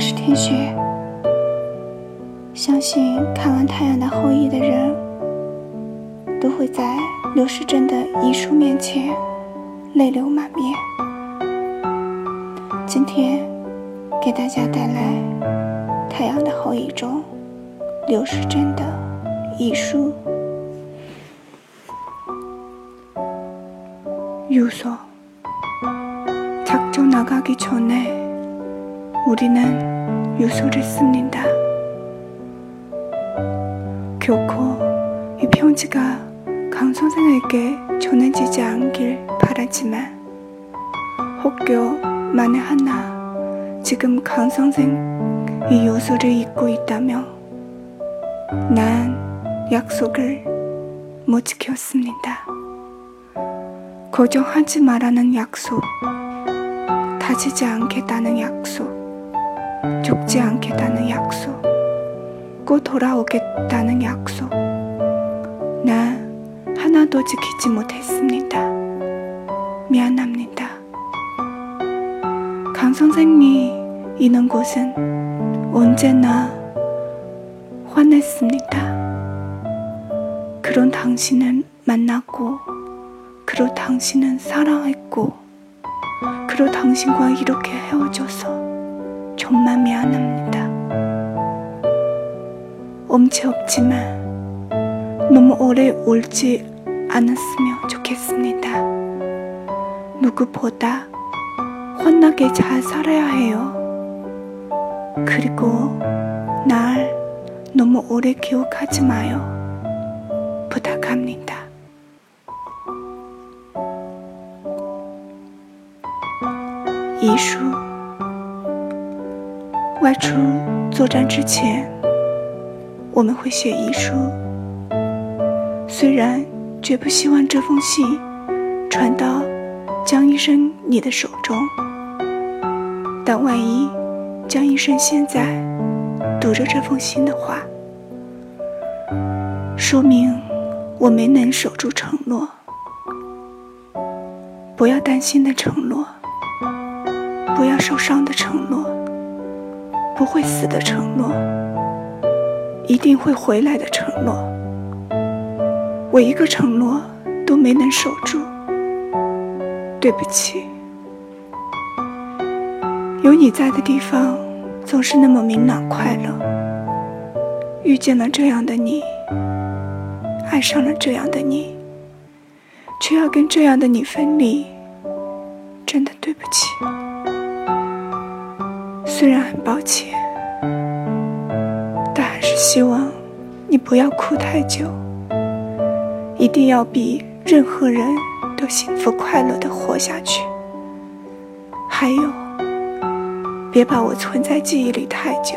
是天雪。相信看完《太阳的后裔》的人，都会在刘世珍的遗书面前泪流满面。今天给大家带来《太阳的后裔》中刘世珍的遗书。유서작전나가기전에 우리는 유서를 씁니다 결코 이 편지가 강 선생에게 전해지지 않길 바라지만 혹여 만에 하나 지금 강 선생 이 요소를 잊고 있다면 난 약속을 못 지켰습니다. 거절하지 말라는 약속, 다지지 않겠다는 약속, 죽지 않겠다는 약속. 꼭 돌아오겠다는 약속. 나 하나도 지키지 못했습니다. 미안합니다. 강 선생이 있는 곳은 언제나 화냈습니다. 그런 당신을 만났고, 그런 당신은 사랑했고, 그런 당신과 이렇게 헤어져서 정말 미안합니다. 엄치 없지만 너무 오래 울지 않았으면 좋겠습니다. 누구보다 환하게 잘 살아야 해요. 그리고 날 너무 오래 기억하지 마요. 부탁합니다. 이슈 外出作战之前我们会写遗书，虽然绝不希望这封信传到江医生你的手中，但万一江医生现在读着这封信的话，说明我没能守住承诺。不要担心的承诺，不要受伤的承诺，不会死的承诺。一定会回来的承诺，我一个承诺都没能守住，对不起。有你在的地方总是那么明朗快乐，遇见了这样的你，爱上了这样的你，却要跟这样的你分离，真的对不起。虽然很抱歉。但还是希望你不要哭太久，一定要比任何人都幸福快乐的活下去。还有，别把我存在记忆里太久，